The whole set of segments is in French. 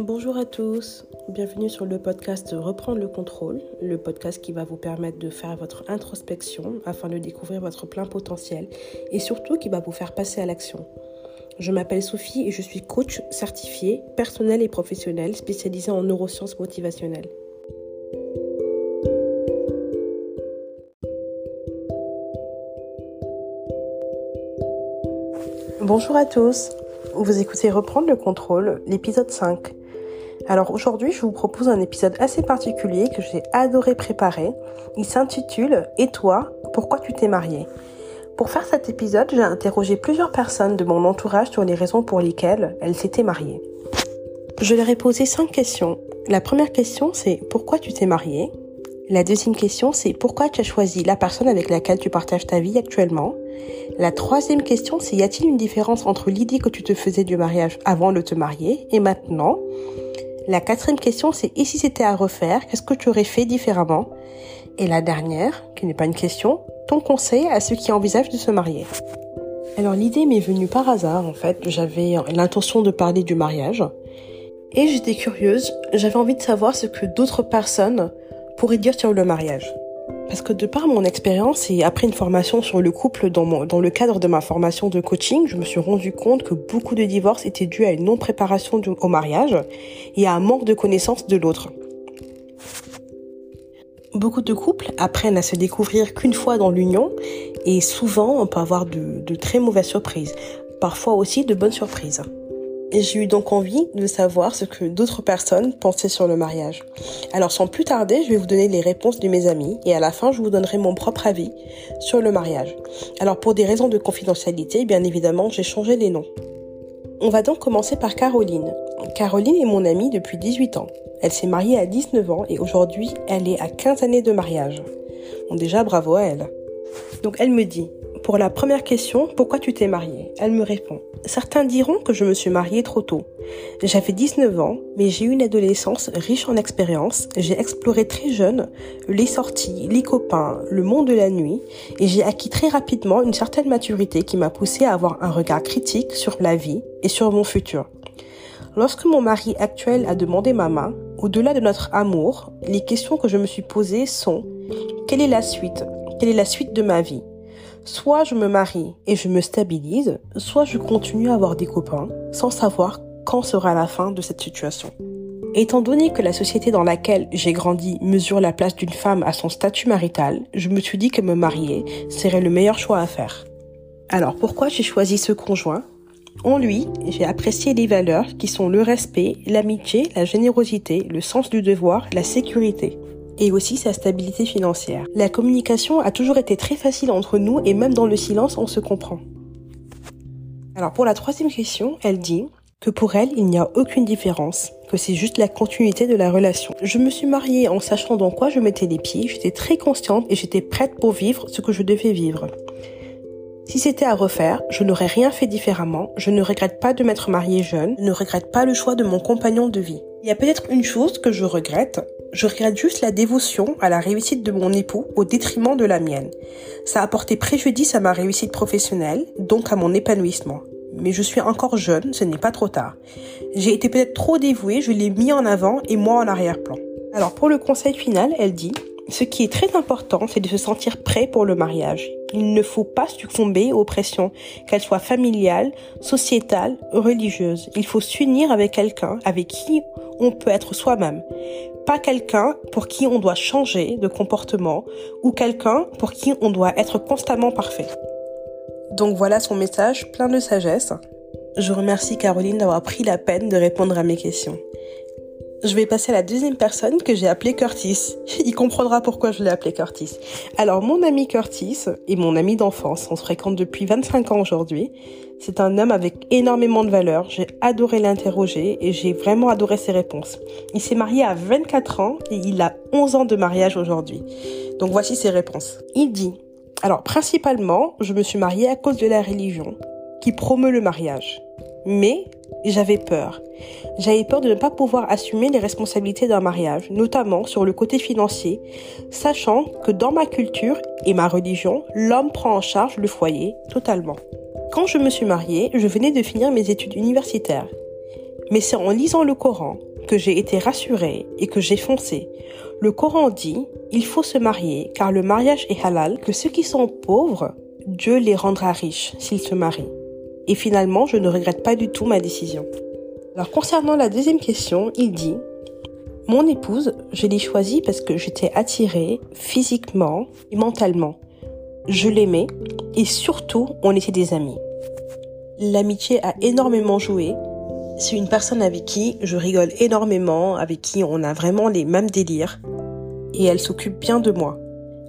Bonjour à tous, bienvenue sur le podcast Reprendre le contrôle, le podcast qui va vous permettre de faire votre introspection afin de découvrir votre plein potentiel et surtout qui va vous faire passer à l'action. Je m'appelle Sophie et je suis coach certifié, personnel et professionnel spécialisé en neurosciences motivationnelles. Bonjour à tous, vous écoutez Reprendre le contrôle, l'épisode 5. Alors aujourd'hui, je vous propose un épisode assez particulier que j'ai adoré préparer. Il s'intitule Et toi, pourquoi tu t'es marié Pour faire cet épisode, j'ai interrogé plusieurs personnes de mon entourage sur les raisons pour lesquelles elles s'étaient mariées. Je leur ai posé cinq questions. La première question, c'est pourquoi tu t'es marié La deuxième question, c'est pourquoi tu as choisi la personne avec laquelle tu partages ta vie actuellement? La troisième question, c'est y a-t-il une différence entre l'idée que tu te faisais du mariage avant de te marier et maintenant? La quatrième question, c'est et si c'était à refaire, qu'est-ce que tu aurais fait différemment? Et la dernière, qui n'est pas une question, ton conseil à ceux qui envisagent de se marier? Alors l'idée m'est venue par hasard en fait, j'avais l'intention de parler du mariage et j'étais curieuse, j'avais envie de savoir ce que d'autres personnes pourraient dire sur le mariage. Parce que de par mon expérience et après une formation sur le couple dans, le cadre de ma formation de coaching, je me suis rendu compte que beaucoup de divorces étaient dus à une non-préparation au mariage et à un manque de connaissance de l'autre. Beaucoup de couples apprennent à se découvrir qu'une fois dans l'union et souvent on peut avoir de très mauvaises surprises, parfois aussi de bonnes surprises et j'ai eu donc envie de savoir ce que d'autres personnes pensaient sur le mariage. Alors sans plus tarder, je vais vous donner les réponses de mes amis et à la fin, je vous donnerai mon propre avis sur le mariage. Alors pour des raisons de confidentialité, bien évidemment, j'ai changé les noms. On va donc commencer par Caroline. Caroline est mon amie depuis 18 ans. Elle s'est mariée à 19 ans et aujourd'hui, elle est à 15 années de mariage. Bon déjà, bravo à elle. Donc elle me dit, pour la première question, pourquoi tu t'es mariée? Elle me répond, certains diront que je me suis mariée trop tôt. J'avais 19 ans, mais j'ai eu une adolescence riche en expériences. J'ai exploré très jeune les sorties, les copains, le monde de la nuit, et j'ai acquis très rapidement une certaine maturité qui m'a poussé à avoir un regard critique sur la vie et sur mon futur. Lorsque mon mari actuel a demandé ma main, au-delà de notre amour, les questions que je me suis posées sont quelle est la suite? Quelle est la suite de ma vie? Soit je me marie et je me stabilise, soit je continue à avoir des copains sans savoir quand sera la fin de cette situation. Étant donné que la société dans laquelle j'ai grandi mesure la place d'une femme à son statut marital, je me suis dit que me marier serait le meilleur choix à faire. Alors pourquoi j'ai choisi ce conjoint? En lui, j'ai apprécié les valeurs qui sont le respect, l'amitié, la générosité, le sens du devoir, la sécurité et aussi sa stabilité financière. La communication a toujours été très facile entre nous et même dans le silence, on se comprend. Alors pour la troisième question, elle dit que pour elle, il n'y a aucune différence, que c'est juste la continuité de la relation. Je me suis mariée en sachant dans quoi je mettais les pieds, j'étais très consciente et j'étais prête pour vivre ce que je devais vivre. Si c'était à refaire, je n'aurais rien fait différemment, je ne regrette pas de m'être mariée jeune, je ne regrette pas le choix de mon compagnon de vie. Il y a peut-être une chose que je regrette, je regrette juste la dévotion à la réussite de mon époux au détriment de la mienne. Ça a porté préjudice à ma réussite professionnelle, donc à mon épanouissement. Mais je suis encore jeune, ce n'est pas trop tard. J'ai été peut-être trop dévouée, je l'ai mis en avant et moi en arrière-plan. Alors pour le conseil final, elle dit ce qui est très important, c'est de se sentir prêt pour le mariage. Il ne faut pas succomber aux pressions, qu'elles soient familiales, sociétales, religieuses. Il faut s'unir avec quelqu'un avec qui on peut être soi-même. Pas quelqu'un pour qui on doit changer de comportement ou quelqu'un pour qui on doit être constamment parfait. Donc voilà son message plein de sagesse. Je remercie Caroline d'avoir pris la peine de répondre à mes questions. Je vais passer à la deuxième personne que j'ai appelée Curtis. Il comprendra pourquoi je l'ai appelé Curtis. Alors, mon ami Curtis est mon ami d'enfance. On se fréquente depuis 25 ans aujourd'hui. C'est un homme avec énormément de valeur. J'ai adoré l'interroger et j'ai vraiment adoré ses réponses. Il s'est marié à 24 ans et il a 11 ans de mariage aujourd'hui. Donc voici ses réponses. Il dit, alors principalement, je me suis marié à cause de la religion qui promeut le mariage. Mais j'avais peur. J'avais peur de ne pas pouvoir assumer les responsabilités d'un mariage, notamment sur le côté financier, sachant que dans ma culture et ma religion, l'homme prend en charge le foyer totalement. Quand je me suis mariée, je venais de finir mes études universitaires. Mais c'est en lisant le Coran que j'ai été rassurée et que j'ai foncé. Le Coran dit, il faut se marier car le mariage est halal, que ceux qui sont pauvres, Dieu les rendra riches s'ils se marient. Et finalement, je ne regrette pas du tout ma décision. Alors concernant la deuxième question, il dit, mon épouse, je l'ai choisie parce que j'étais attirée physiquement et mentalement. Je l'aimais et surtout, on était des amis. L'amitié a énormément joué c'est une personne avec qui je rigole énormément, avec qui on a vraiment les mêmes délires. Et elle s'occupe bien de moi.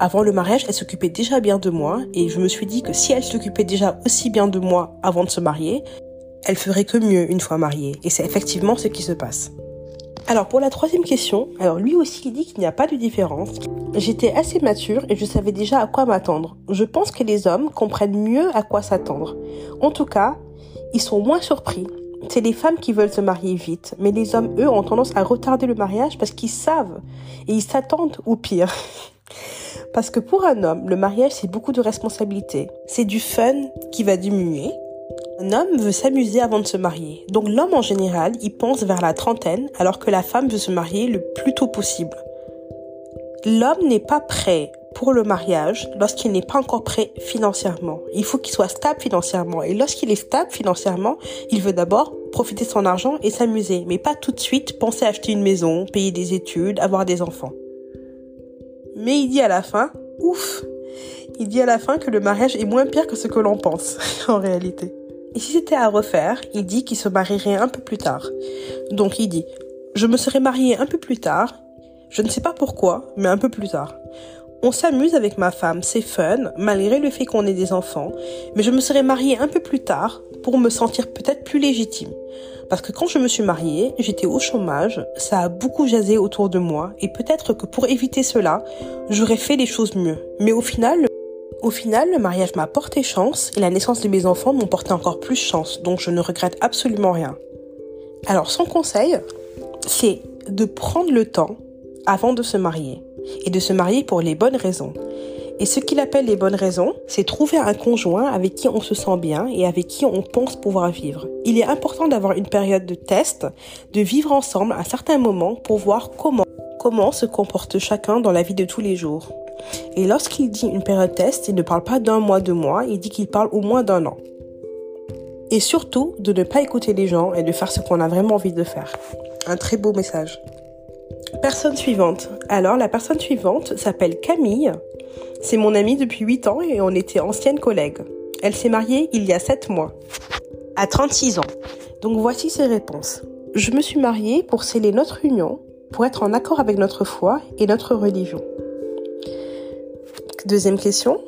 Avant le mariage, elle s'occupait déjà bien de moi et je me suis dit que si elle s'occupait déjà aussi bien de moi avant de se marier, elle ferait que mieux une fois mariée. Et c'est effectivement ce qui se passe. Alors pour la troisième question, alors lui aussi il dit qu'il n'y a pas de différence. J'étais assez mature et je savais déjà à quoi m'attendre. Je pense que les hommes comprennent mieux à quoi s'attendre. En tout cas, ils sont moins surpris c'est les femmes qui veulent se marier vite, mais les hommes, eux, ont tendance à retarder le mariage parce qu'ils savent et ils s'attendent au pire. Parce que pour un homme, le mariage, c'est beaucoup de responsabilités. C'est du fun qui va diminuer. Un homme veut s'amuser avant de se marier. Donc l'homme en général, il pense vers la trentaine, alors que la femme veut se marier le plus tôt possible. L'homme n'est pas prêt pour le mariage lorsqu'il n'est pas encore prêt financièrement. Il faut qu'il soit stable financièrement. Et lorsqu'il est stable financièrement, il veut d'abord profiter son argent et s'amuser, mais pas tout de suite penser à acheter une maison, payer des études, avoir des enfants. Mais il dit à la fin, ouf, il dit à la fin que le mariage est moins pire que ce que l'on pense, en réalité. Et si c'était à refaire, il dit qu'il se marierait un peu plus tard. Donc il dit, je me serais marié un peu plus tard, je ne sais pas pourquoi, mais un peu plus tard. On s'amuse avec ma femme, c'est fun, malgré le fait qu'on ait des enfants, mais je me serais mariée un peu plus tard pour me sentir peut-être plus légitime. Parce que quand je me suis mariée, j'étais au chômage, ça a beaucoup jasé autour de moi, et peut-être que pour éviter cela, j'aurais fait les choses mieux. Mais au final, au final, le mariage m'a porté chance, et la naissance de mes enfants m'ont porté encore plus chance, donc je ne regrette absolument rien. Alors son conseil, c'est de prendre le temps avant de se marier et de se marier pour les bonnes raisons. Et ce qu'il appelle les bonnes raisons, c'est trouver un conjoint avec qui on se sent bien et avec qui on pense pouvoir vivre. Il est important d'avoir une période de test, de vivre ensemble à certains moments pour voir comment, comment se comporte chacun dans la vie de tous les jours. Et lorsqu'il dit une période test, il ne parle pas d'un mois, deux mois, il dit qu'il parle au moins d'un an. Et surtout, de ne pas écouter les gens et de faire ce qu'on a vraiment envie de faire. Un très beau message. Personne suivante. Alors, la personne suivante s'appelle Camille. C'est mon amie depuis 8 ans et on était anciennes collègues. Elle s'est mariée il y a 7 mois. À 36 ans. Donc voici ses réponses. Je me suis mariée pour sceller notre union, pour être en accord avec notre foi et notre religion. Deuxième question.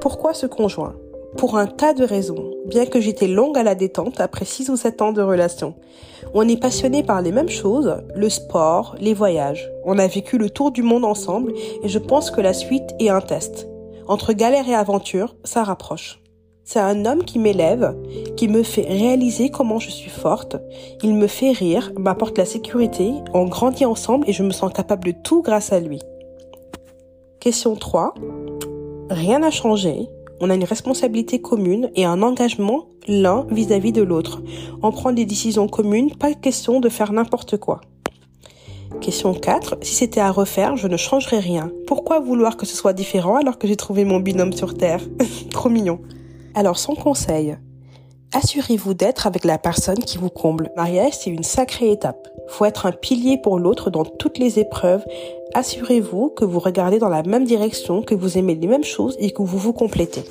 Pourquoi ce conjoint? Pour un tas de raisons, bien que j'étais longue à la détente après 6 ou 7 ans de relation. On est passionné par les mêmes choses, le sport, les voyages. On a vécu le tour du monde ensemble et je pense que la suite est un test. Entre galère et aventure, ça rapproche. C'est un homme qui m'élève, qui me fait réaliser comment je suis forte. Il me fait rire, m'apporte la sécurité, on grandit ensemble et je me sens capable de tout grâce à lui. Question 3. Rien n'a changé, on a une responsabilité commune et un engagement l'un vis-à-vis de l'autre. On prend des décisions communes, pas question de faire n'importe quoi. Question 4. Si c'était à refaire, je ne changerais rien. Pourquoi vouloir que ce soit différent alors que j'ai trouvé mon binôme sur Terre? Trop mignon. Alors, son conseil. Assurez-vous d'être avec la personne qui vous comble. Mariage, c'est une sacrée étape. Faut être un pilier pour l'autre dans toutes les épreuves. Assurez-vous que vous regardez dans la même direction, que vous aimez les mêmes choses et que vous vous complétez.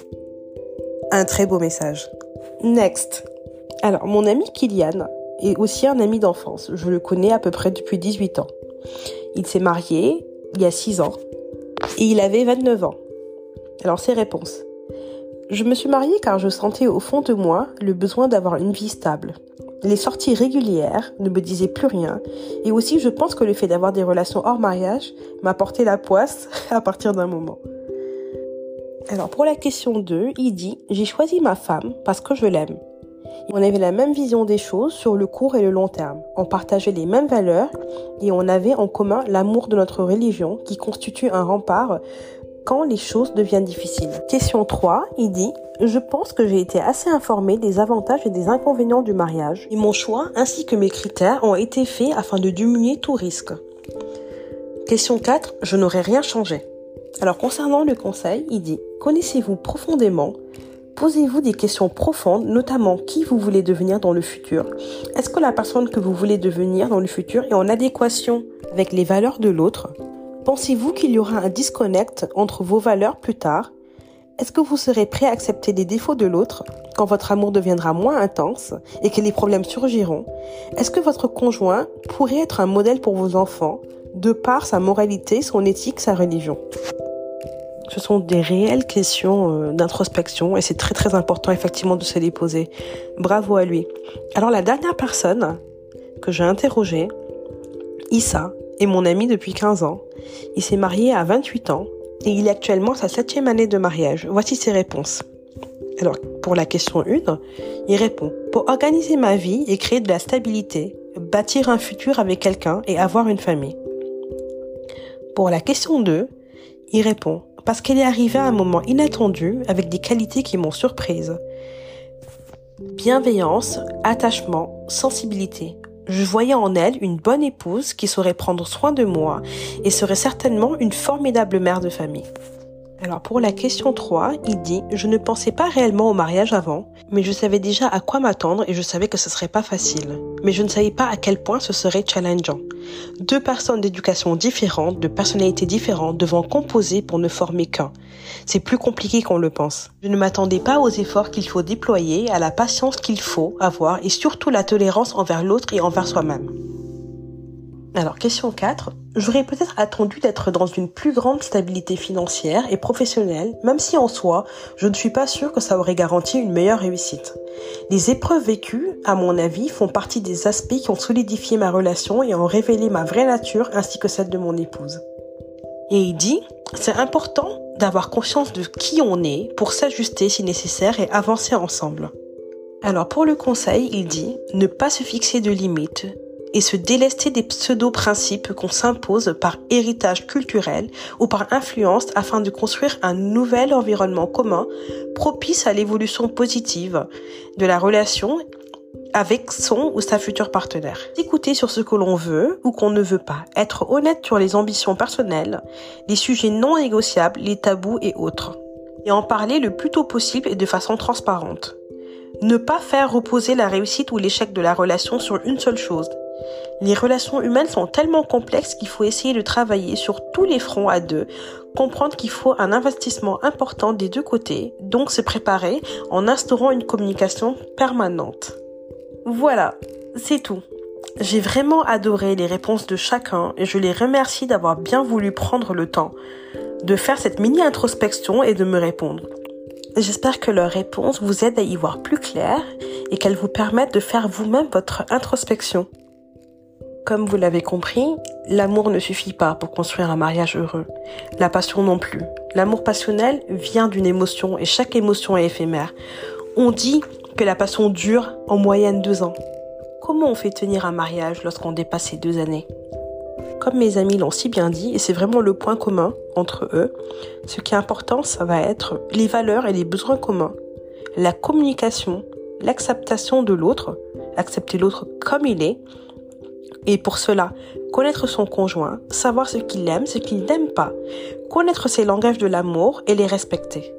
Un très beau message. Next. Alors, mon ami Kylian est aussi un ami d'enfance. Je le connais à peu près depuis 18 ans. Il s'est marié il y a 6 ans et il avait 29 ans. Alors, ses réponses. Je me suis mariée car je sentais au fond de moi le besoin d'avoir une vie stable. Les sorties régulières ne me disaient plus rien et aussi je pense que le fait d'avoir des relations hors mariage m'a porté la poisse à partir d'un moment. Alors pour la question 2, il dit J'ai choisi ma femme parce que je l'aime. On avait la même vision des choses sur le court et le long terme. On partageait les mêmes valeurs et on avait en commun l'amour de notre religion qui constitue un rempart quand les choses deviennent difficiles. Question 3, il dit je pense que j'ai été assez informé des avantages et des inconvénients du mariage et mon choix ainsi que mes critères ont été faits afin de diminuer tout risque. Question 4, je n'aurais rien changé. Alors concernant le conseil, il dit connaissez-vous profondément Posez-vous des questions profondes, notamment qui vous voulez devenir dans le futur. Est-ce que la personne que vous voulez devenir dans le futur est en adéquation avec les valeurs de l'autre? Pensez-vous qu'il y aura un disconnect entre vos valeurs plus tard? Est-ce que vous serez prêt à accepter les défauts de l'autre quand votre amour deviendra moins intense et que les problèmes surgiront? Est-ce que votre conjoint pourrait être un modèle pour vos enfants de par sa moralité, son éthique, sa religion? Ce sont des réelles questions euh, d'introspection et c'est très très important effectivement de se les poser. Bravo à lui. Alors la dernière personne que j'ai interrogée, Issa, est mon ami depuis 15 ans. Il s'est marié à 28 ans et il est actuellement sa septième année de mariage. Voici ses réponses. Alors, pour la question 1, il répond Pour organiser ma vie et créer de la stabilité, bâtir un futur avec quelqu'un et avoir une famille. Pour la question 2, il répond parce qu'elle est arrivée à un moment inattendu avec des qualités qui m'ont surprise. Bienveillance, attachement, sensibilité. Je voyais en elle une bonne épouse qui saurait prendre soin de moi et serait certainement une formidable mère de famille. Alors pour la question 3, il dit Je ne pensais pas réellement au mariage avant, mais je savais déjà à quoi m'attendre et je savais que ce serait pas facile. Mais je ne savais pas à quel point ce serait challengeant. Deux personnes d'éducation différentes, de personnalités différentes, devant composer pour ne former qu'un. C'est plus compliqué qu'on le pense. Je ne m'attendais pas aux efforts qu'il faut déployer, à la patience qu'il faut avoir et surtout la tolérance envers l'autre et envers soi-même. Alors, question 4. J'aurais peut-être attendu d'être dans une plus grande stabilité financière et professionnelle, même si en soi, je ne suis pas sûre que ça aurait garanti une meilleure réussite. Les épreuves vécues, à mon avis, font partie des aspects qui ont solidifié ma relation et ont révélé ma vraie nature ainsi que celle de mon épouse. Et il dit, c'est important d'avoir conscience de qui on est pour s'ajuster si nécessaire et avancer ensemble. Alors pour le conseil, il dit, ne pas se fixer de limites, et se délester des pseudo-principes qu'on s'impose par héritage culturel ou par influence afin de construire un nouvel environnement commun propice à l'évolution positive de la relation avec son ou sa future partenaire. Écouter sur ce que l'on veut ou qu'on ne veut pas. Être honnête sur les ambitions personnelles, les sujets non négociables, les tabous et autres. Et en parler le plus tôt possible et de façon transparente. Ne pas faire reposer la réussite ou l'échec de la relation sur une seule chose, les relations humaines sont tellement complexes qu'il faut essayer de travailler sur tous les fronts à deux, comprendre qu'il faut un investissement important des deux côtés, donc se préparer en instaurant une communication permanente. Voilà, c'est tout. J'ai vraiment adoré les réponses de chacun et je les remercie d'avoir bien voulu prendre le temps de faire cette mini introspection et de me répondre. J'espère que leurs réponses vous aident à y voir plus clair et qu'elles vous permettent de faire vous-même votre introspection. Comme vous l'avez compris, l'amour ne suffit pas pour construire un mariage heureux. La passion non plus. L'amour passionnel vient d'une émotion et chaque émotion est éphémère. On dit que la passion dure en moyenne deux ans. Comment on fait tenir un mariage lorsqu'on dépasse ces deux années? Comme mes amis l'ont si bien dit, et c'est vraiment le point commun entre eux, ce qui est important, ça va être les valeurs et les besoins communs, la communication, l'acceptation de l'autre, accepter l'autre comme il est, et pour cela, connaître son conjoint, savoir ce qu'il aime, ce qu'il n'aime pas, connaître ses langages de l'amour et les respecter.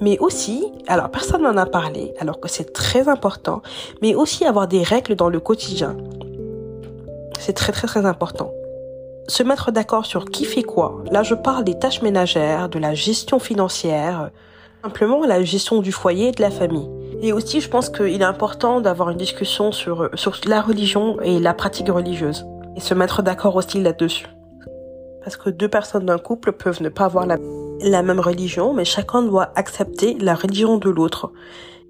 Mais aussi, alors personne n'en a parlé, alors que c'est très important, mais aussi avoir des règles dans le quotidien. C'est très très très important. Se mettre d'accord sur qui fait quoi. Là, je parle des tâches ménagères, de la gestion financière, simplement la gestion du foyer et de la famille. Et aussi, je pense qu'il est important d'avoir une discussion sur, sur la religion et la pratique religieuse. Et se mettre d'accord aussi là-dessus. Parce que deux personnes d'un couple peuvent ne pas avoir la, la même religion, mais chacun doit accepter la religion de l'autre.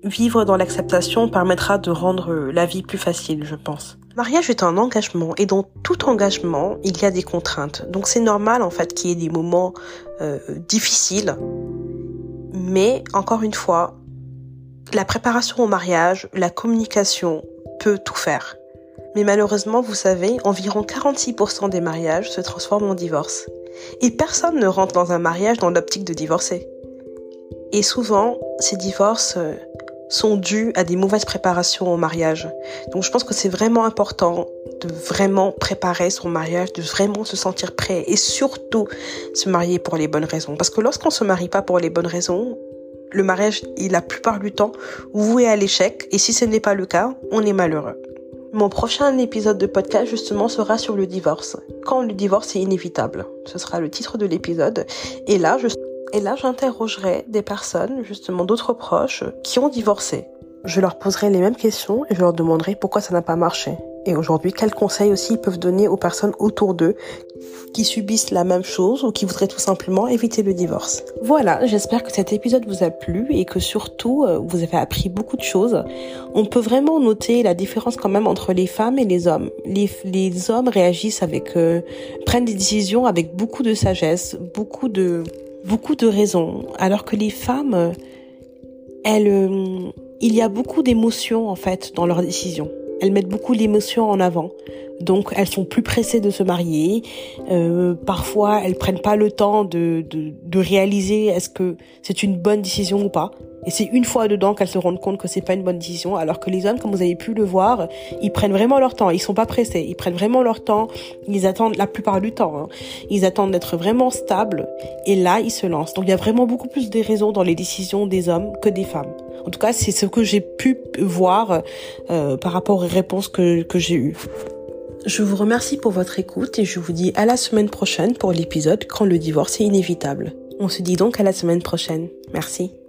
Vivre dans l'acceptation permettra de rendre la vie plus facile, je pense. Mariage est un engagement et dans tout engagement, il y a des contraintes. Donc c'est normal en fait qu'il y ait des moments euh, difficiles. Mais encore une fois, la préparation au mariage, la communication peut tout faire. Mais malheureusement, vous savez, environ 46% des mariages se transforment en divorce. Et personne ne rentre dans un mariage dans l'optique de divorcer. Et souvent, ces divorces euh, sont dus à des mauvaises préparations au mariage. Donc je pense que c'est vraiment important de vraiment préparer son mariage, de vraiment se sentir prêt et surtout se marier pour les bonnes raisons. Parce que lorsqu'on se marie pas pour les bonnes raisons, le mariage, il la plupart du temps, voué à l'échec. Et si ce n'est pas le cas, on est malheureux. Mon prochain épisode de podcast justement sera sur le divorce. Quand le divorce est inévitable. Ce sera le titre de l'épisode. Et là, je et là, j'interrogerai des personnes, justement d'autres proches, qui ont divorcé. Je leur poserai les mêmes questions et je leur demanderai pourquoi ça n'a pas marché. Et aujourd'hui, quels conseils aussi ils peuvent donner aux personnes autour d'eux qui subissent la même chose ou qui voudraient tout simplement éviter le divorce? Voilà, j'espère que cet épisode vous a plu et que surtout euh, vous avez appris beaucoup de choses. On peut vraiment noter la différence quand même entre les femmes et les hommes. Les, les hommes réagissent avec, euh, prennent des décisions avec beaucoup de sagesse, beaucoup de beaucoup de raisons, alors que les femmes, elles, euh, il y a beaucoup d'émotions en fait dans leurs décisions. Elles mettent beaucoup l'émotion en avant. Donc elles sont plus pressées de se marier. Euh, parfois elles prennent pas le temps de, de, de réaliser est-ce que c'est une bonne décision ou pas. Et c'est une fois dedans qu'elles se rendent compte que c'est pas une bonne décision. Alors que les hommes, comme vous avez pu le voir, ils prennent vraiment leur temps. Ils sont pas pressés. Ils prennent vraiment leur temps. Ils attendent la plupart du temps. Hein. Ils attendent d'être vraiment stables. Et là, ils se lancent. Donc il y a vraiment beaucoup plus de raisons dans les décisions des hommes que des femmes. En tout cas, c'est ce que j'ai pu voir euh, par rapport aux réponses que, que j'ai eues. Je vous remercie pour votre écoute et je vous dis à la semaine prochaine pour l'épisode Quand le divorce est inévitable. On se dit donc à la semaine prochaine. Merci.